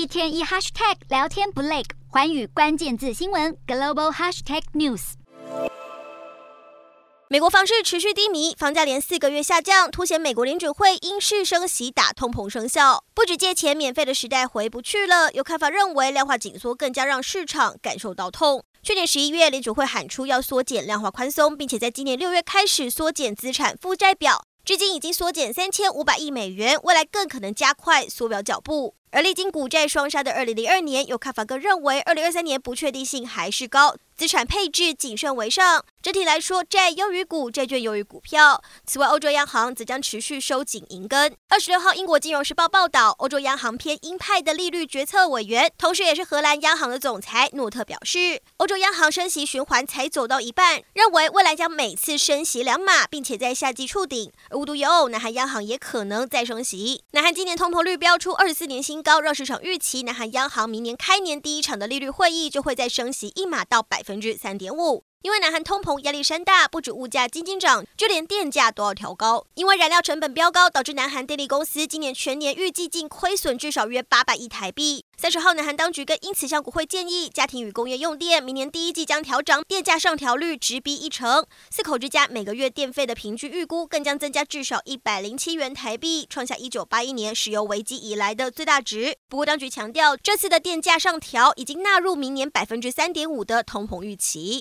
一天一 hashtag 聊天不累，寰宇关键字新闻 global hashtag news。美国房市持续低迷，房价连四个月下降，凸显美国联准会因势升息打通膨生效。不止借钱免费的时代回不去了，有看法认为量化紧缩更加让市场感受到痛。去年十一月，联储会喊出要缩减量化宽松，并且在今年六月开始缩减资产负债表，至今已经缩减三千五百亿美元，未来更可能加快缩表脚步。而历经股债双杀的二零零二年，有看法哥认为二零二三年不确定性还是高。资产配置谨慎为上，整体来说，债优于股，债券优于股票。此外，欧洲央行则将持续收紧银根。二十六号，英国金融时报报道，欧洲央行偏鹰派的利率决策委员，同时也是荷兰央行的总裁诺特表示，欧洲央行升息循环才走到一半，认为未来将每次升息两码，并且在夏季触顶。而无独有偶，南韩央行也可能再升息。南韩今年通膨率飙出二十四年新高，让市场预期南韩央行明年开年第一场的利率会议就会再升息一码到百分。分之三点五，因为南韩通膨压力山大，不止物价斤斤涨，就连电价都要调高。因为燃料成本飙高，导致南韩电力公司今年全年预计净亏损至少约八百亿台币。三十号，南韩当局更因此向国会建议，家庭与工业用电明年第一季将调涨电价上调率直逼一成。四口之家每个月电费的平均预估更将增加至少一百零七元台币，创下一九八一年石油危机以来的最大值。不过，当局强调，这次的电价上调已经纳入明年百分之三点五的通膨预期。